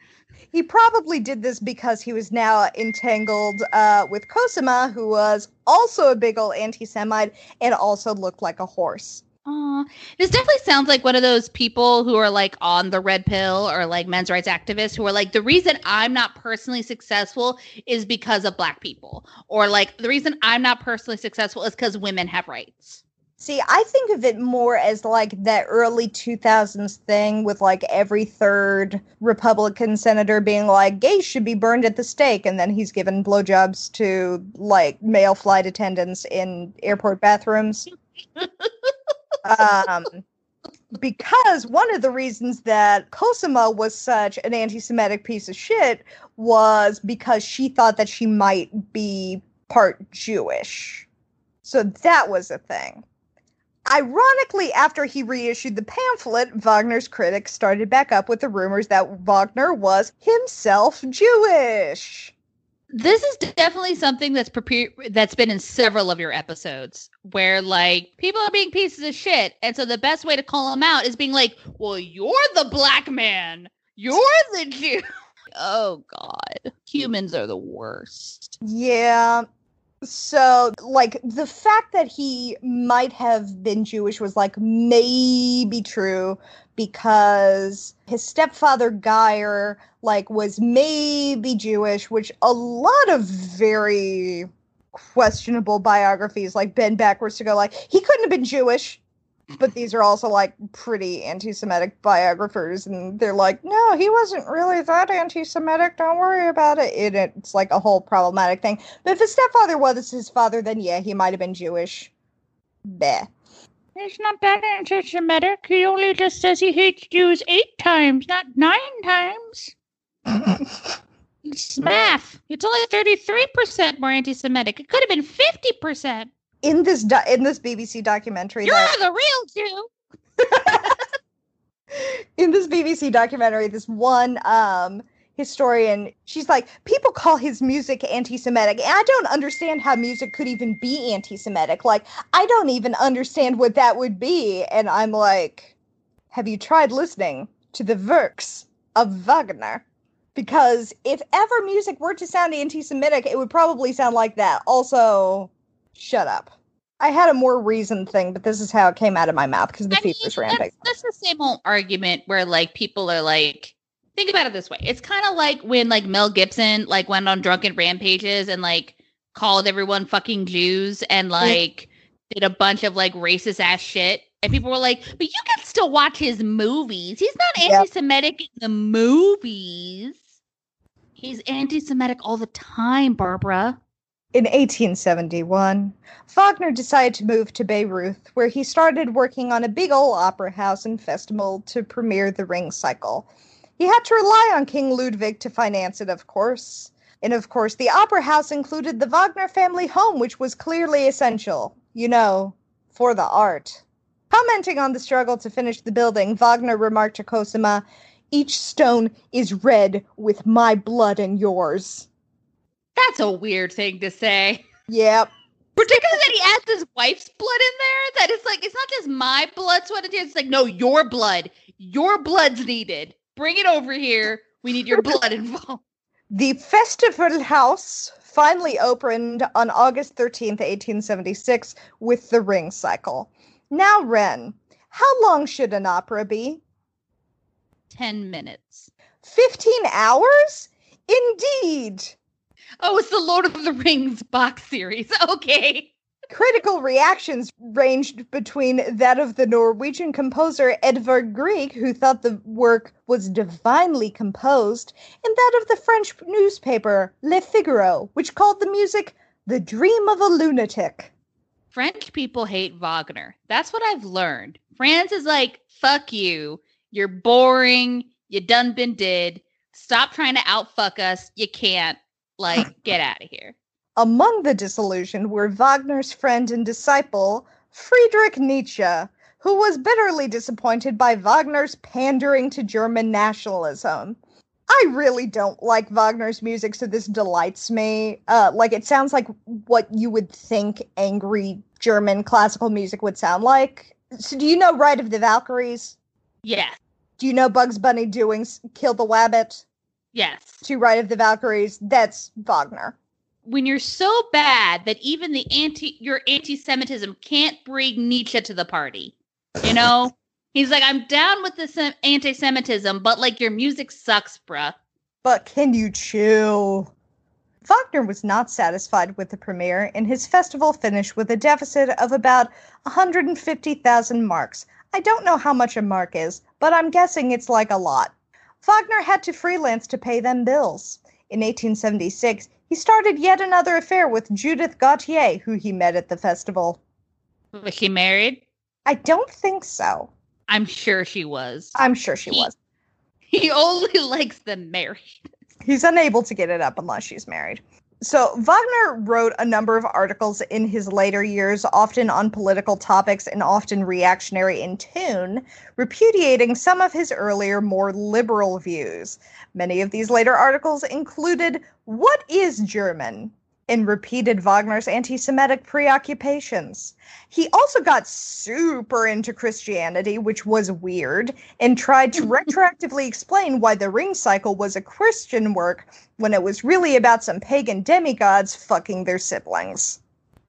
He probably did this because he was now entangled uh, with Cosima, who was also a big old anti Semite and also looked like a horse. Aw. This definitely sounds like one of those people who are like on the red pill or like men's rights activists who are like, the reason I'm not personally successful is because of black people. Or like, the reason I'm not personally successful is because women have rights. See, I think of it more as like that early 2000s thing with like every third Republican senator being like, gays should be burned at the stake. And then he's given blowjobs to like male flight attendants in airport bathrooms. [LAUGHS] um, because one of the reasons that Cosima was such an anti Semitic piece of shit was because she thought that she might be part Jewish. So that was a thing. Ironically, after he reissued the pamphlet, Wagner's critics started back up with the rumors that Wagner was himself Jewish. This is definitely something that's prepared that's been in several of your episodes where like people are being pieces of shit. And so the best way to call them out is being like, Well, you're the black man. You're the Jew. [LAUGHS] oh God. Humans are the worst. Yeah. So, like, the fact that he might have been Jewish was, like, maybe true because his stepfather, Geyer, like, was maybe Jewish, which a lot of very questionable biographies, like, bend backwards to go, like, he couldn't have been Jewish but these are also like pretty anti-Semitic biographers, and they're like, no, he wasn't really that anti-Semitic. Don't worry about it. it. It's like a whole problematic thing. But if his stepfather was his father, then yeah, he might have been Jewish. Bah. He's not that anti-Semitic. He only just says he hates Jews eight times, not nine times. [LAUGHS] it's math. It's only thirty-three percent more anti-Semitic. It could have been fifty percent in this do- in this BBC documentary. You're that, the real Jew. [LAUGHS] in this BBC documentary, this one um, historian, she's like, people call his music anti-Semitic, and I don't understand how music could even be anti-Semitic. Like, I don't even understand what that would be. And I'm like, have you tried listening to the works of Wagner? Because if ever music were to sound anti-Semitic, it would probably sound like that. Also, shut up. I had a more reasoned thing, but this is how it came out of my mouth because the I fever's mean. That's, that's the same old argument where like people are like, think about it this way. It's kind of like when like Mel Gibson like went on drunken rampages and like called everyone fucking Jews and mm. like did a bunch of like racist ass shit. And people were like, but you can still watch his movies. He's not anti Semitic yep. in the movies. He's anti Semitic all the time, Barbara. In 1871, Wagner decided to move to Bayreuth, where he started working on a big old opera house and festival to premiere the Ring Cycle. He had to rely on King Ludwig to finance it, of course. And of course, the opera house included the Wagner family home, which was clearly essential, you know, for the art. Commenting on the struggle to finish the building, Wagner remarked to Cosima, Each stone is red with my blood and yours. That's a weird thing to say. Yep. Particularly that he adds his wife's blood in there. That it's like it's not just my blood, sweat, and tears. It's like no, your blood. Your blood's needed. Bring it over here. We need your blood involved. [LAUGHS] The Festival House finally opened on August 13th, 1876, with the Ring Cycle. Now, Ren, how long should an opera be? 10 minutes. 15 hours? Indeed. Oh, it's the Lord of the Rings box series. [LAUGHS] Okay. Critical reactions ranged between that of the Norwegian composer Edvard Grieg, who thought the work was divinely composed, and that of the French newspaper Le Figaro, which called the music the dream of a lunatic. French people hate Wagner. That's what I've learned. France is like, fuck you. You're boring. You done been did. Stop trying to outfuck us. You can't. Like, [LAUGHS] get out of here. Among the disillusioned were Wagner's friend and disciple, Friedrich Nietzsche, who was bitterly disappointed by Wagner's pandering to German nationalism. I really don't like Wagner's music, so this delights me. Uh, like, it sounds like what you would think angry German classical music would sound like. So, do you know Ride of the Valkyries? Yes. Do you know Bugs Bunny doing Kill the Wabbit? Yes. To Ride of the Valkyries, that's Wagner. When you're so bad that even the anti your anti-Semitism can't bring Nietzsche to the party. You know? [LAUGHS] He's like, I'm down with this anti-Semitism, but like your music sucks, bruh. But can you chill? Wagner was not satisfied with the premiere, and his festival finished with a deficit of about 150,000 marks. I don't know how much a mark is, but I'm guessing it's like a lot. Wagner had to freelance to pay them bills. In 1876, he started yet another affair with Judith Gautier, who he met at the festival. Was she married? I don't think so. I'm sure she was. I'm sure she he, was. [LAUGHS] He only likes them married. He's unable to get it up unless she's married. So, Wagner wrote a number of articles in his later years, often on political topics and often reactionary in tone, repudiating some of his earlier, more liberal views. Many of these later articles included What is German? And repeated Wagner's anti Semitic preoccupations. He also got super into Christianity, which was weird, and tried to [LAUGHS] retroactively explain why the ring cycle was a Christian work when it was really about some pagan demigods fucking their siblings.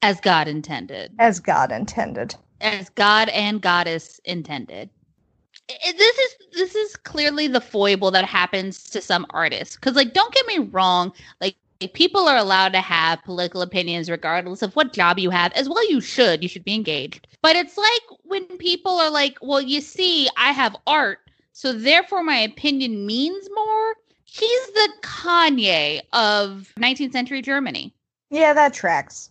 As God intended. As God intended. As God and Goddess intended. This is this is clearly the foible that happens to some artists. Because like, don't get me wrong, like people are allowed to have political opinions regardless of what job you have as well you should you should be engaged but it's like when people are like well you see i have art so therefore my opinion means more he's the kanye of 19th century germany Yeah, that tracks.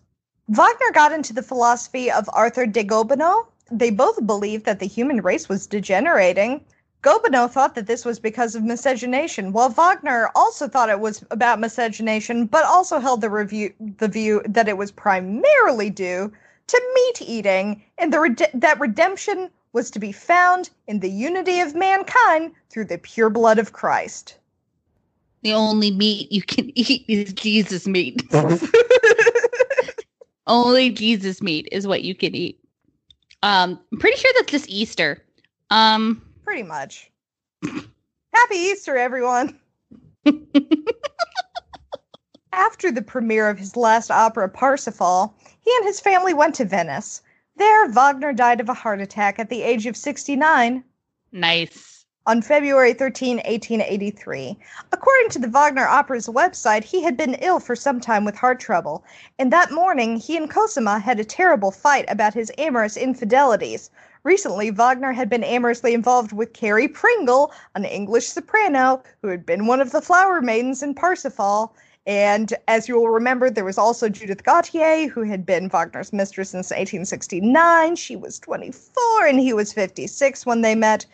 Wagner got into the philosophy of Arthur de Gobineau. They both believed that the human race was degenerating. Gobineau thought that this was because of miscegenation, while Wagner also thought it was about miscegenation, but also held the review the view that it was primarily due to meat eating, and the that redemption was to be found in the unity of mankind through the pure blood of Christ. the only meat you can [LAUGHS] eat is jesus meat. [LAUGHS] Only jesus meat is what you can eat. Um i'm pretty sure that's just easter. Um Pretty much. Happy Easter, everyone. [LAUGHS] After the premiere of his last opera, Parsifal, he and his family went to Venice. There, Wagner died of a heart attack at the age of 69 nice on February 13, 1883. According to the Wagner Opera's website, he had been ill for some time with heart trouble, and that morning he and Cosima had a terrible fight about his amorous infidelities. Recently, Wagner had been amorously involved with Carrie Pringle, an English soprano who had been one of the flower maidens in Parsifal. And as you will remember, there was also Judith Gautier, who had been Wagner's mistress since 1869. She was 24 and he was 56 when they met.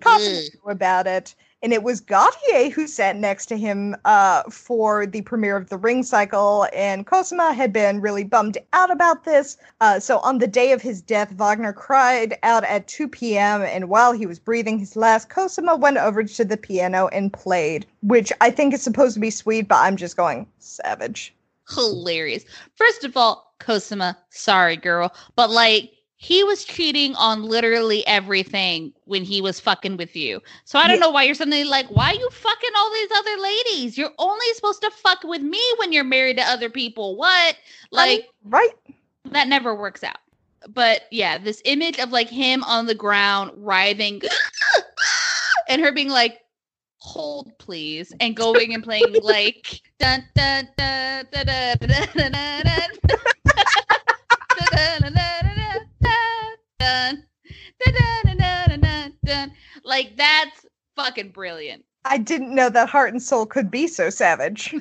Cosima mm. Ugh. about it. And it was Gautier who sat next to him uh, for the premiere of the Ring Cycle, and Cosima had been really bummed out about this. Uh, so on the day of his death, Wagner cried out at 2 p.m., and while he was breathing his last, Cosima went over to the piano and played, which I think is supposed to be sweet, but I'm just going savage. hilarious first of all cosima sorry girl but like he was cheating on literally everything when he was fucking with you. So I don't yeah. know why you're suddenly like, why you fucking all these other ladies? You're only supposed to fuck with me when you're married to other people. What? Like, I right? That never works out. But yeah, this image of like him on the ground writhing and her being like, hold please, and going and playing like dun dun dun dun dun dun dun. dun, dun. Dun dun dun dun dun like that's fucking brilliant. I didn't know that Heart and Soul could be so savage.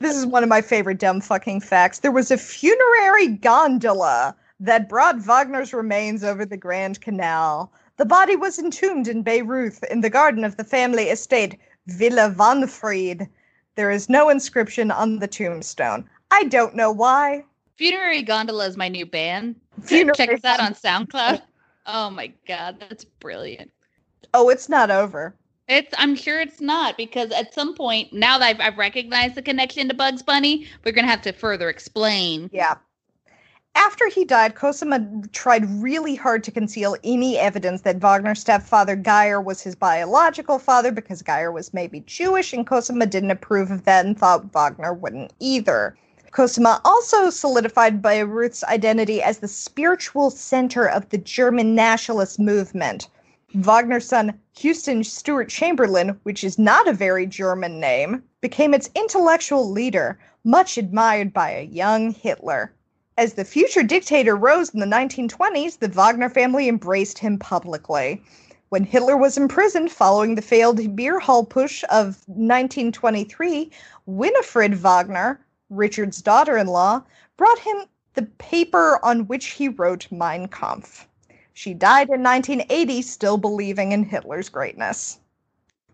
This is one of my favorite dumb fucking facts. There was a funerary gondola that brought Wagner's remains over the Grand Canal. The body was entombed in Bayreuth in the garden of the family estate Villa Wanfried. There is no inscription on the tombstone. I don't know why. Funerary Gondola is my new band. [LAUGHS] Funerary Check that on SoundCloud. Oh my god, that's brilliant. Oh, it's not over. It's I'm sure it's not because at some point now that I've, I've recognized the connection to Bugs Bunny, we're gonna have to further explain. Yeah. After he died, Cosima tried really hard to conceal any evidence that Wagner's stepfather Geyer was his biological father because Geyer was maybe Jewish and Cosima didn't approve of that and thought Wagner wouldn't either. Cosima also solidified Bayreuth's identity as the spiritual center of the German nationalist movement. Wagner's son, Houston Stewart Chamberlain, which is not a very German name, became its intellectual leader, much admired by a young Hitler. As the future dictator rose in the 1920s, the Wagner family embraced him publicly. When Hitler was imprisoned following the failed beer hall Putsch of 1923, Winifred Wagner, Richard's daughter in law, brought him the paper on which he wrote Mein Kampf. She died in 1980, still believing in Hitler's greatness.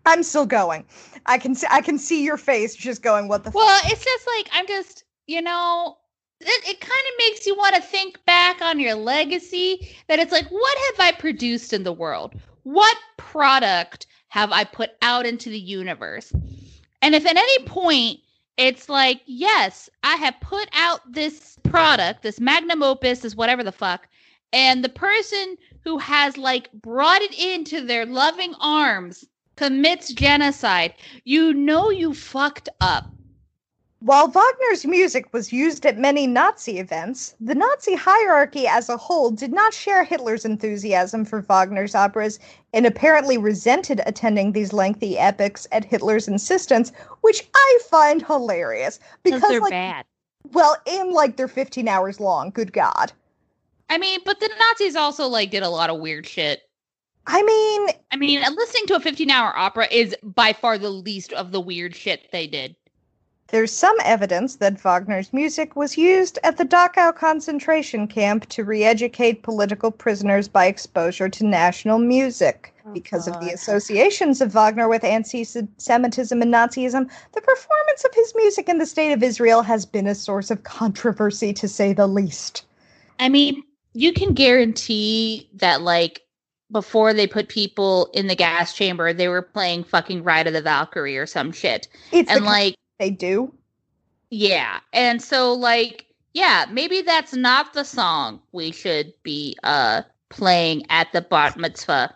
I'm still going. I can see I can see your face just going, what the Well, it's just like I'm just, you know, it, it kind of makes you want to think back on your legacy that it's like what have I produced in the world? What product have I put out into the universe? And if at any point it's like, yes, I have put out this product, this magnum opus, this whatever the fuck, and the person who has like brought it into their loving arms commits genocide, you know you fucked up. While Wagner's music was used at many Nazi events, the Nazi hierarchy as a whole did not share Hitler's enthusiasm for Wagner's operas and apparently resented attending these lengthy epics at Hitler's insistence, which I find hilarious Because they're like, bad. well, in like they're 15 hours long. Good God. I mean, but the Nazis also like did a lot of weird shit. I mean, I mean, listening to a 15 hour opera is by far the least of the weird shit they did. There's some evidence that Wagner's music was used at the Dachau concentration camp to re educate political prisoners by exposure to national music. Oh, because of the associations of Wagner with anti Semitism and Nazism, the performance of his music in the state of Israel has been a source of controversy, to say the least. I mean, you can guarantee that, like, before they put people in the gas chamber, they were playing fucking Ride of the Valkyrie or some shit. It's And, the like, they do. yeah. And so, like, yeah, maybe that's not the song we should be uh playing at the bat mitzvah.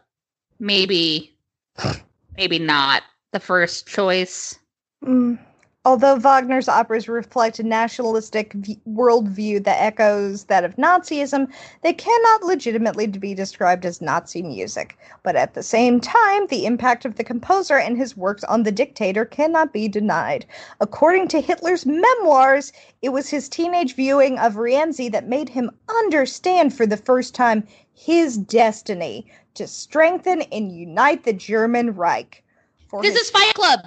Maybe, [SIGHS] maybe not the first choice. Mm. Although Wagner's operas reflect a nationalistic v- worldview that echoes that of Nazism, they cannot legitimately be described as Nazi music. But at the same time, the impact of the composer and his works on the dictator cannot be denied. According to Hitler's memoirs, it was his teenage viewing of Rienzi that made him understand for the first time his destiny to strengthen and unite the German Reich. For This his- is Fight Club.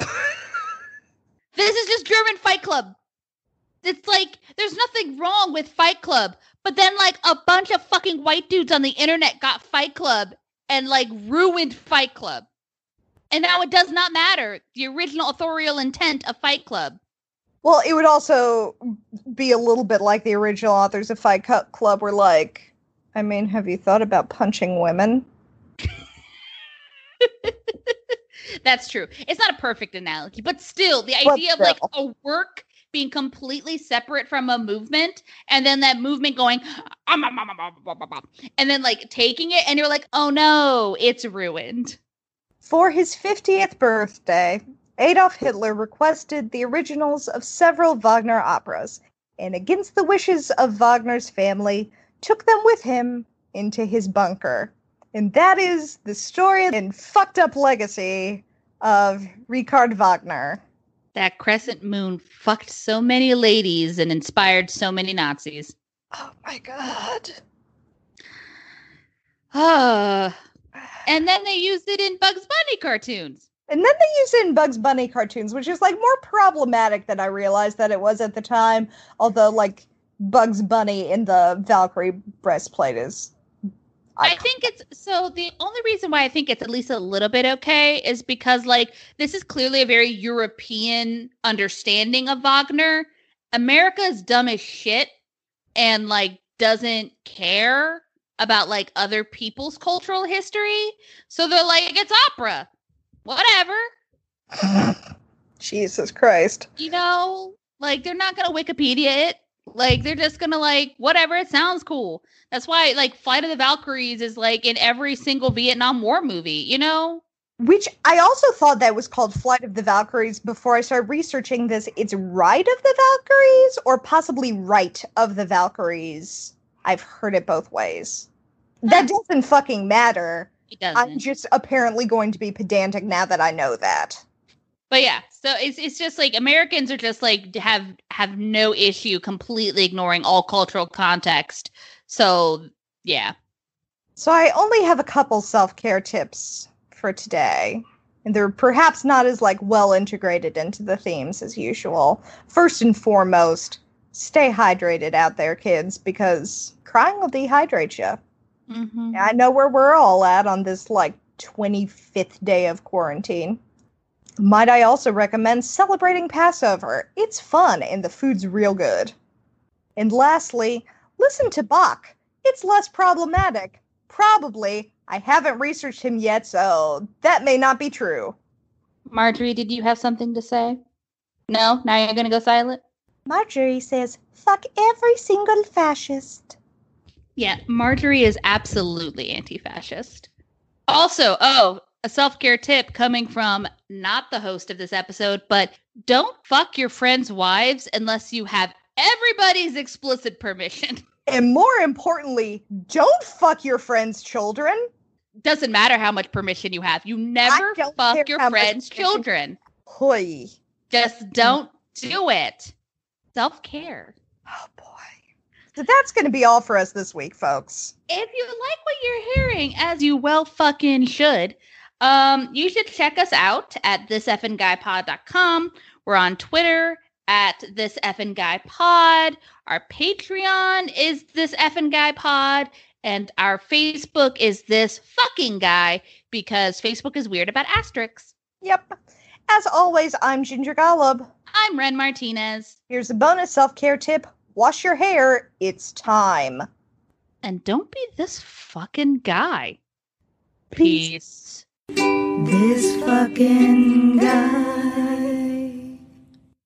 [LAUGHS] this is just German Fight Club. It's like there's nothing wrong with Fight Club, but then like a bunch of fucking white dudes on the internet got Fight Club and like ruined Fight Club. And now it does not matter the original authorial intent of Fight Club. Well, it would also be a little bit like the original authors of Fight Club were like, I mean, have you thought about punching women? [LAUGHS] That's true. It's not a perfect analogy, but still, the idea of like a work being completely separate from a movement, and then that movement going, "Um, um, um, um, um, um, um, um," and then like taking it, and you're like, oh no, it's ruined. For his 50th birthday, Adolf Hitler requested the originals of several Wagner operas, and against the wishes of Wagner's family, took them with him into his bunker. And that is the story and fucked up legacy of Richard Wagner. That crescent moon fucked so many ladies and inspired so many Nazis. Oh my god. Ah. [SIGHS] and then they used it in Bugs Bunny cartoons. And then they used it in Bugs Bunny cartoons, which is like more problematic than I realized that it was at the time. Although, like, Bugs Bunny in the Valkyrie breastplate is. I think it's so the only reason why I think it's at least a little bit okay is because like this is clearly a very European understanding of Wagner. America is dumb as shit and like doesn't care about like other people's cultural history. So they're like it's opera. Whatever. [LAUGHS] Jesus Christ. You know, like they're not going to Wikipedia it. Like they're just to like whatever it sounds cool. That's why like Flight of the Valkyries is like in every single Vietnam War movie, you know? Which I also thought that was called Flight of the Valkyries before I started researching this. It's Ride of the Valkyries or possibly Right of the Valkyries. I've heard it both ways. That doesn't fucking matter. It doesn't. I'm just apparently going to be pedantic now that I know that. But yeah, so it's it's just like Americans are just like have have no issue completely ignoring all cultural context. So yeah. So I only have a couple self-care tips for today. And they're perhaps not as like well integrated into the themes as usual. First and foremost, stay hydrated out there, kids, because crying will dehydrate you. Mhm. I know where we're all at on this like 25th day of quarantine. Might I also recommend celebrating Passover? It's fun and the food's real good. And lastly, listen to Bach. It's less problematic. Probably. I haven't researched him yet, so that may not be true. Marjorie, did you have something to say? No? Now you're going to go silent? Marjorie says, fuck every single fascist. Yeah, Marjorie is absolutely anti fascist. Also, oh, a self care tip coming from not the host of this episode, but don't fuck your friends' wives unless you have everybody's explicit permission. [LAUGHS] And more importantly, don't fuck your friends' children. Doesn't matter how much permission you have. You never fuck your friends' children. Hoy. Just don't do it. Self care. Oh boy. So that's going to be all for us this week, folks. if you like what you're hearing, as you well fucking should, um, you should check us out at thiseffinguypod.com. We're on Twitter at this effing guy pod. Our Patreon is this effing guy pod, and our Facebook is this fucking guy because Facebook is weird about asterisks. Yep. As always, I'm Ginger Golub. I'm Ren Martinez, Here's a bonus self care tip wash your hair. It's time. and don't be this fucking guy. Peace. Peace. This fucking guy.